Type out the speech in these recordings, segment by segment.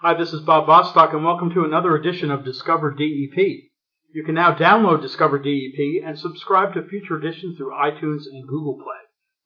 Hi, this is Bob Bostock, and welcome to another edition of Discover DEP. You can now download Discover DEP and subscribe to future editions through iTunes and Google Play.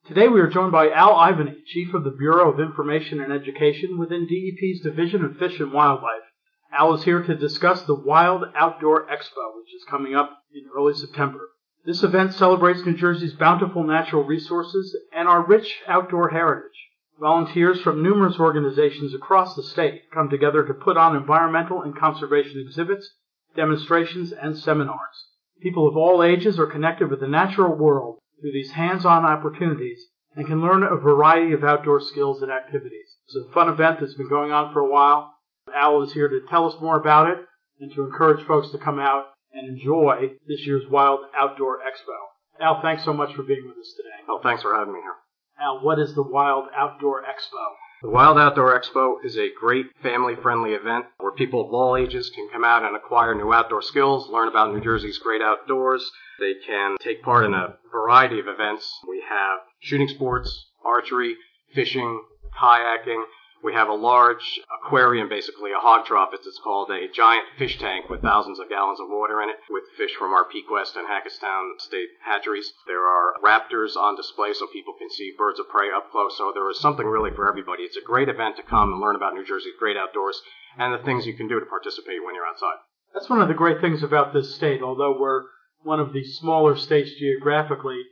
Today we are joined by Al Ivany, Chief of the Bureau of Information and Education within DEP's Division of Fish and Wildlife. Al is here to discuss the Wild Outdoor Expo, which is coming up in early September. This event celebrates New Jersey's bountiful natural resources and our rich outdoor heritage. Volunteers from numerous organizations across the state come together to put on environmental and conservation exhibits, demonstrations, and seminars. People of all ages are connected with the natural world through these hands-on opportunities and can learn a variety of outdoor skills and activities. It's a fun event that's been going on for a while. Al is here to tell us more about it and to encourage folks to come out and enjoy this year's Wild Outdoor Expo. Al, thanks so much for being with us today. Oh, thanks for having me here. Al, what is the Wild Outdoor Expo? The Wild Outdoor Expo is a great family friendly event where people of all ages can come out and acquire new outdoor skills, learn about New Jersey's great outdoors. They can take part in a variety of events. We have shooting sports, archery, fishing, kayaking, we have a large aquarium, basically a hog trough, as it's called, a giant fish tank with thousands of gallons of water in it, with fish from our Pequest and Hackettstown state hatcheries. There are raptors on display so people can see birds of prey up close. So there is something really for everybody. It's a great event to come and learn about New Jersey's great outdoors and the things you can do to participate when you're outside. That's one of the great things about this state. Although we're one of the smaller states geographically,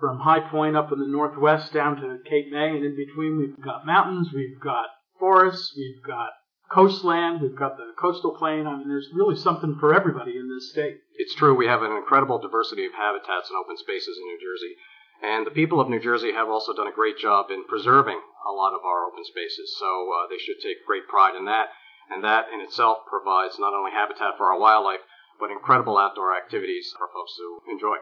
from High Point up in the northwest down to Cape May, and in between we've got mountains, we've got forests, we've got coastland, we've got the coastal plain. I mean, there's really something for everybody in this state. It's true. We have an incredible diversity of habitats and open spaces in New Jersey. And the people of New Jersey have also done a great job in preserving a lot of our open spaces. So uh, they should take great pride in that. And that in itself provides not only habitat for our wildlife, but incredible outdoor activities for folks to enjoy.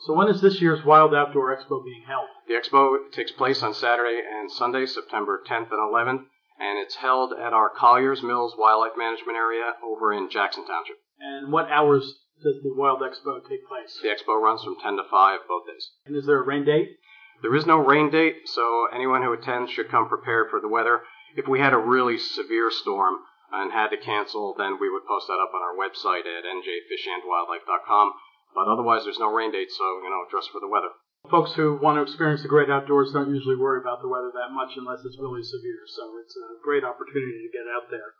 So when is this year's Wild Outdoor Expo being held? The expo takes place on Saturday and Sunday, September 10th and 11th and it's held at our Colliers Mills Wildlife Management Area over in Jackson Township. And what hours does the Wild Expo take place? The expo runs from 10 to 5 both days. And is there a rain date? There is no rain date, so anyone who attends should come prepared for the weather. If we had a really severe storm and had to cancel, then we would post that up on our website at njfishandwildlife.com. But otherwise, there's no rain date, so, you know, dress for the weather folks who want to experience the great outdoors don't usually worry about the weather that much unless it's really severe. So it's a great opportunity to get out there.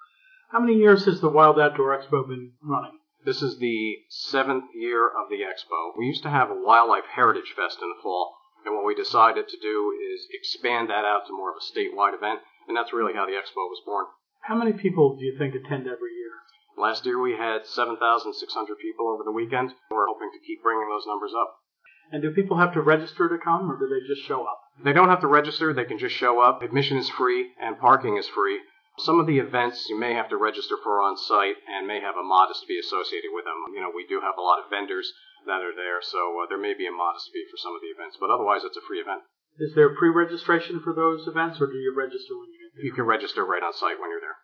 How many years has the Wild Outdoor Expo been running? This is the seventh year of the expo. We used to have a Wildlife Heritage Fest in the fall, and what we decided to do is expand that out to more of a statewide event, and that's really how the expo was born. How many people do you think attend every year? Last year we had 7,600 people over the weekend. We're hoping to keep bringing those numbers up. And do people have to register to come, or do they just show up? They don't have to register, they can just show up. Admission is free, and parking is free. Some of the events you may have to register for on site and may have a modest fee associated with them. You know, we do have a lot of vendors that are there, so uh, there may be a modest fee for some of the events, but otherwise it's a free event. Is there pre-registration for those events, or do you register when you get there? You can register right on site when you're there.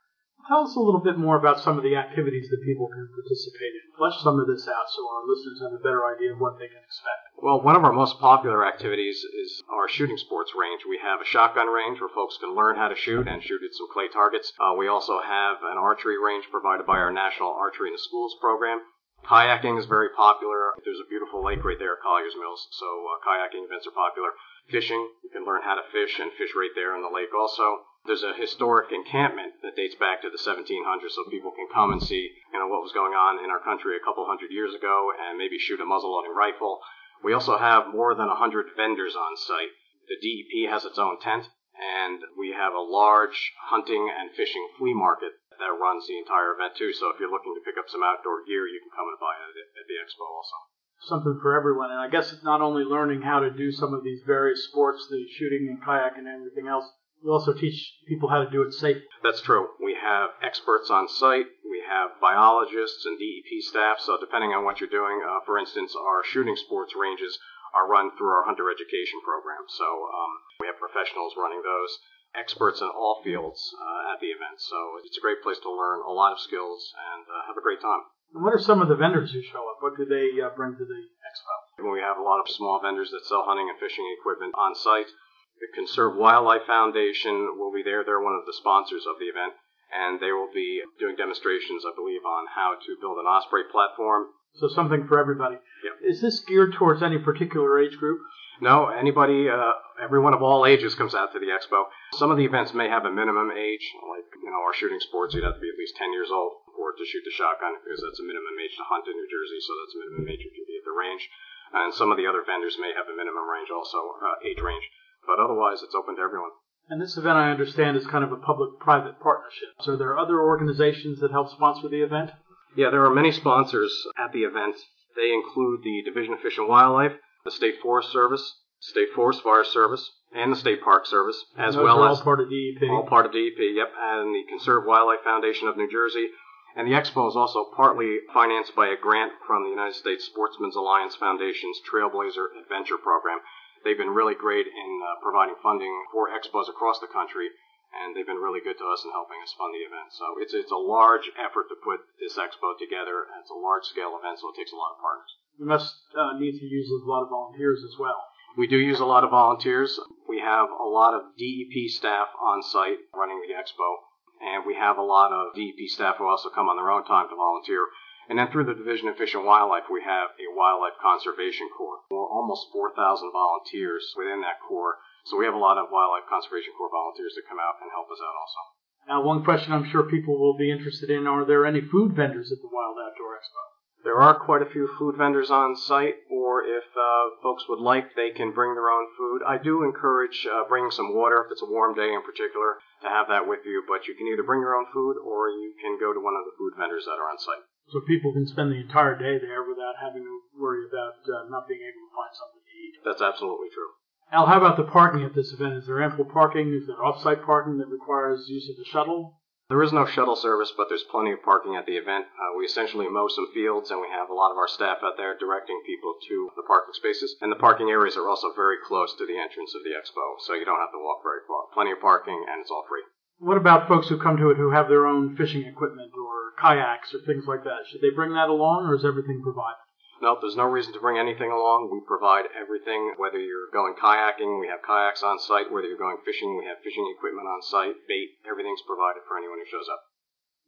Tell us a little bit more about some of the activities that people can participate in. Flesh some of this out so our listeners have a better idea of what they can expect. Well, one of our most popular activities is our shooting sports range. We have a shotgun range where folks can learn how to shoot and shoot at some clay targets. Uh, we also have an archery range provided by our National Archery in the Schools program. Kayaking is very popular. There's a beautiful lake right there at Colliers Mills, so uh, kayaking events are popular. Fishing, you can learn how to fish and fish right there in the lake also. There's a historic encampment that dates back to the 1700s, so people can come and see, you know, what was going on in our country a couple hundred years ago, and maybe shoot a muzzleloading rifle. We also have more than 100 vendors on site. The DEP has its own tent, and we have a large hunting and fishing flea market that runs the entire event too. So if you're looking to pick up some outdoor gear, you can come and buy it at the expo also. something for everyone. And I guess it's not only learning how to do some of these various sports, the shooting and kayak and everything else, you also teach people how to do it safely. That's true. We have experts on site. We have biologists and DEP staff. So depending on what you're doing, uh, for instance, our shooting sports ranges are run through our hunter education program. So um, we have professionals running those, experts in all fields uh, at the event. So it's a great place to learn a lot of skills and uh, have a great time. And what are some of the vendors who show up? What do they uh, bring to the expo? We have a lot of small vendors that sell hunting and fishing equipment on site. The Conserve Wildlife Foundation will be there. They're one of the sponsors of the event, and they will be doing demonstrations, I believe, on how to build an osprey platform. So something for everybody. Yep. Is this geared towards any particular age group? No, anybody, uh, everyone of all ages comes out to the expo. Some of the events may have a minimum age, like, you know, our shooting sports, you'd have to be at least 10 years old or to shoot the shotgun because that's a minimum age to hunt in New Jersey, so that's a minimum age you can be at the range. And some of the other vendors may have a minimum range also, uh, age range. But otherwise, it's open to everyone. And this event, I understand, is kind of a public-private partnership. So there are other organizations that help sponsor the event? Yeah, there are many sponsors at the event. They include the Division of Fish and Wildlife, the State Forest Service, State Forest Fire Service, and the State Park Service, as Those well as all part of DEP. all part of DEP, yep, and the Conserve Wildlife Foundation of New Jersey. And the expo is also partly financed by a grant from the United States Sportsmen's Alliance Foundation's Trailblazer Adventure Program. They've been really great in uh, providing funding for expos across the country, and they've been really good to us in helping us fund the event. So it's it's a large effort to put this expo together, and it's a large scale event, so it takes a lot of partners. We must uh, need to use a lot of volunteers as well. We do use a lot of volunteers. We have a lot of DEP staff on site running the expo, and we have a lot of DEP staff who also come on their own time to volunteer. And then through the Division of Fish and Wildlife, we have a Wildlife Conservation Corps. We're almost 4,000 volunteers within that corps. So we have a lot of Wildlife Conservation Corps volunteers that come out and help us out also. Now, one question I'm sure people will be interested in, are there any food vendors at the Wild Outdoor Expo? There are quite a few food vendors on site, or if uh, folks would like, they can bring their own food. I do encourage uh, bringing some water if it's a warm day in particular to have that with you, but you can either bring your own food or you can go to one of the food vendors that are on site. So people can spend the entire day there without having to worry about uh, not being able to find something to eat. That's absolutely true. Al, how about the parking at this event? Is there ample parking? Is there off-site parking that requires use of the shuttle? There is no shuttle service, but there's plenty of parking at the event. Uh, we essentially mow some fields, and we have a lot of our staff out there directing people to the parking spaces. And the parking areas are also very close to the entrance of the expo, so you don't have to walk very far. Plenty of parking, and it's all free. What about folks who come to it who have their own fishing equipment or kayaks or things like that? Should they bring that along, or is everything provided? No, there's no reason to bring anything along. We provide everything, whether you're going kayaking, we have kayaks on site. Whether you're going fishing, we have fishing equipment on site. Bait, everything's provided for anyone who shows up.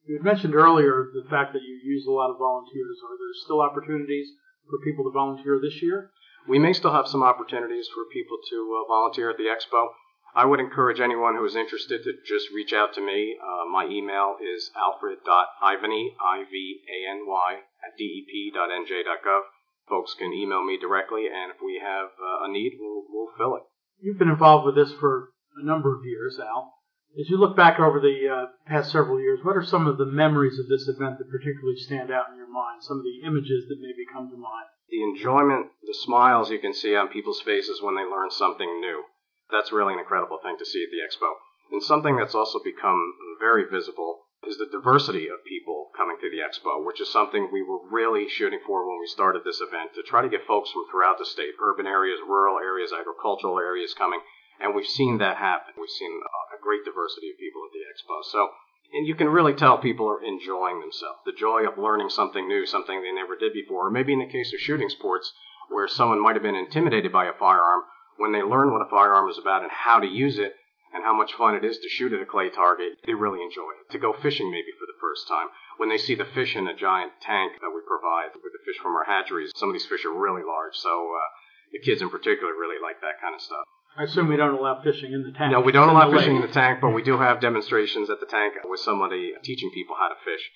You had mentioned earlier the fact that you use a lot of volunteers. Are there still opportunities for people to volunteer this year? We may still have some opportunities for people to uh, volunteer at the expo. I would encourage anyone who is interested to just reach out to me. Uh, my email is alfred.ivany, I-V-A-N-Y, at dep.nj.gov. Folks can email me directly, and if we have uh, a need, we'll, we'll fill it. You've been involved with this for a number of years, Al. As you look back over the uh, past several years, what are some of the memories of this event that particularly stand out in your mind? Some of the images that maybe come to mind? The enjoyment, the smiles you can see on people's faces when they learn something new. That's really an incredible thing to see at the expo. And something that's also become very visible is the diversity of people coming to the expo, which is something we were really shooting for when we started this event to try to get folks from throughout the state, urban areas, rural areas, agricultural areas coming. And we've seen that happen. We've seen a great diversity of people at the expo. So, and you can really tell people are enjoying themselves. The joy of learning something new, something they never did before. Or maybe in the case of shooting sports, where someone might have been intimidated by a firearm, when they learn what a firearm is about and how to use it, and how much fun it is to shoot at a clay target, they really enjoy it. To go fishing maybe for the first time, when they see the fish in a giant tank that we provide with the fish from our hatcheries, some of these fish are really large, so uh, the kids in particular really like that kind of stuff. I assume we don't allow fishing in the tank. No, we don't allow fishing in the tank, but we do have demonstrations at the tank with somebody teaching people how to fish.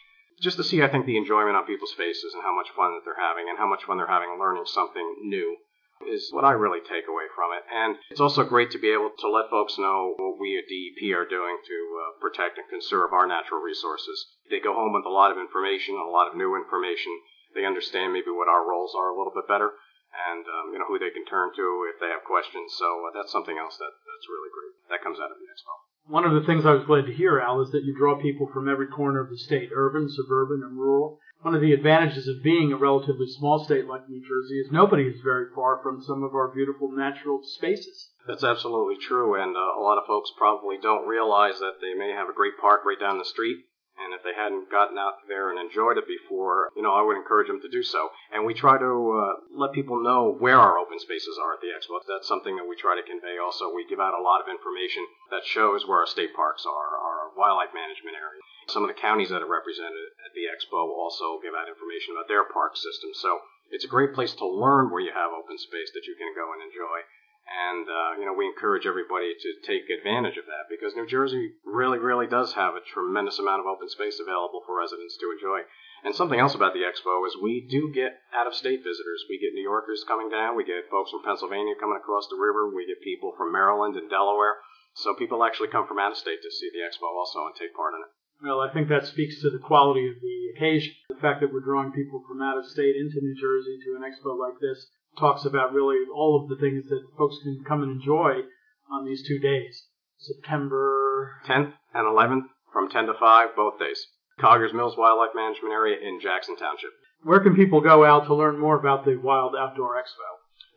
Just to see, I think, the enjoyment on people's faces and how much fun that they're having and how much fun they're having learning something new is what I really take away from it. And it's also great to be able to let folks know what we at DEP are doing to uh, protect and conserve our natural resources. They go home with a lot of information, a lot of new information. they understand maybe what our roles are a little bit better and um, you know who they can turn to if they have questions. So uh, that's something else that that's really great. That comes out of the expo. One of the things I was glad to hear, Al, is that you draw people from every corner of the state, urban, suburban, and rural. One of the advantages of being a relatively small state like New Jersey is nobody is very far from some of our beautiful natural spaces. That's absolutely true, and uh, a lot of folks probably don't realize that they may have a great park right down the street, and if they hadn't gotten out there and enjoyed it before, you know, I would encourage them to do so. And we try to uh, let people know where our open spaces are at the expo. That's something that we try to convey also. We give out a lot of information that shows where our state parks are, our wildlife management area. Some of the counties that are represented at the expo also give out information about their park system. So it's a great place to learn where you have open space that you can go and enjoy. And, uh, you know, we encourage everybody to take advantage of that because New Jersey really, really does have a tremendous amount of open space available for residents to enjoy. And something else about the expo is we do get out of state visitors. We get New Yorkers coming down. We get folks from Pennsylvania coming across the river. We get people from Maryland and Delaware. So people actually come from out of state to see the expo also and take part in it. Well, I think that speaks to the quality of the occasion. The fact that we're drawing people from out of state into New Jersey to an expo like this talks about really all of the things that folks can come and enjoy on these two days. September 10th and 11th from 10 to 5, both days. Colliers Mills Wildlife Management Area in Jackson Township. Where can people go out to learn more about the Wild Outdoor Expo?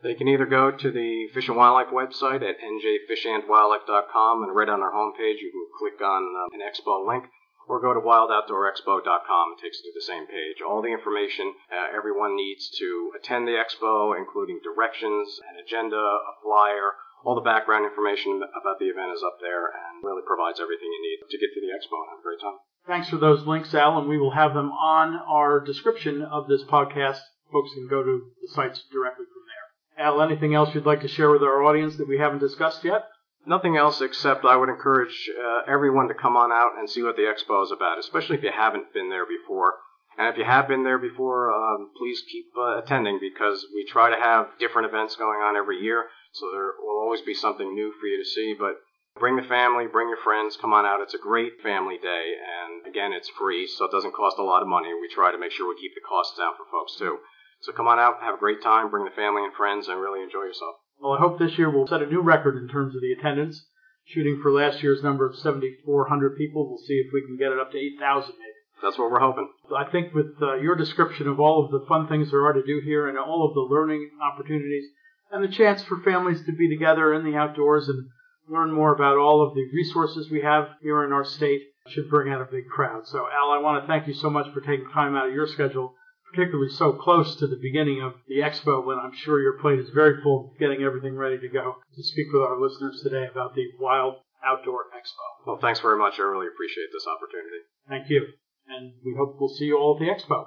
They can either go to the Fish and Wildlife website at njfishandwildlife.com and right on our homepage you can click on uh, an expo link or go to wildoutdoorexpo.com. It takes you to the same page. All the information uh, everyone needs to attend the expo, including directions, an agenda, a flyer, all the background information about the event is up there and really provides everything you need to get to the expo and have a great time. Thanks for those links, Al, and we will have them on our description of this podcast. Folks can go to the sites directly from there. Al, anything else you'd like to share with our audience that we haven't discussed yet? Nothing else except I would encourage uh, everyone to come on out and see what the expo is about, especially if you haven't been there before. And if you have been there before, um, please keep uh, attending because we try to have different events going on every year. So there will always be something new for you to see. But bring the family, bring your friends, come on out. It's a great family day. And again, it's free, so it doesn't cost a lot of money. We try to make sure we keep the costs down for folks too. So come on out, have a great time, bring the family and friends, and really enjoy yourself. Well, I hope this year we'll set a new record in terms of the attendance. Shooting for last year's number of 7,400 people. We'll see if we can get it up to 8,000 maybe. That's what we're hoping. I think with uh, your description of all of the fun things there are to do here and all of the learning opportunities and the chance for families to be together in the outdoors and learn more about all of the resources we have here in our state should bring out a big crowd. So, Al, I want to thank you so much for taking time out of your schedule particularly so close to the beginning of the expo when I'm sure your plate is very full getting everything ready to go to speak with our listeners today about the Wild Outdoor Expo. Well, thanks very much. I really appreciate this opportunity. Thank you. And we hope we'll see you all at the expo.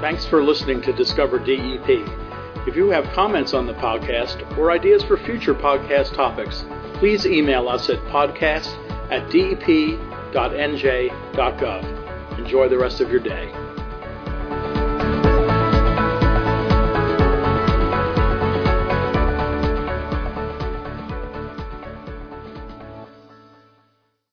Thanks for listening to Discover DEP. If you have comments on the podcast or ideas for future podcast topics, please email us at podcast at dep.nj.gov. Enjoy the rest of your day.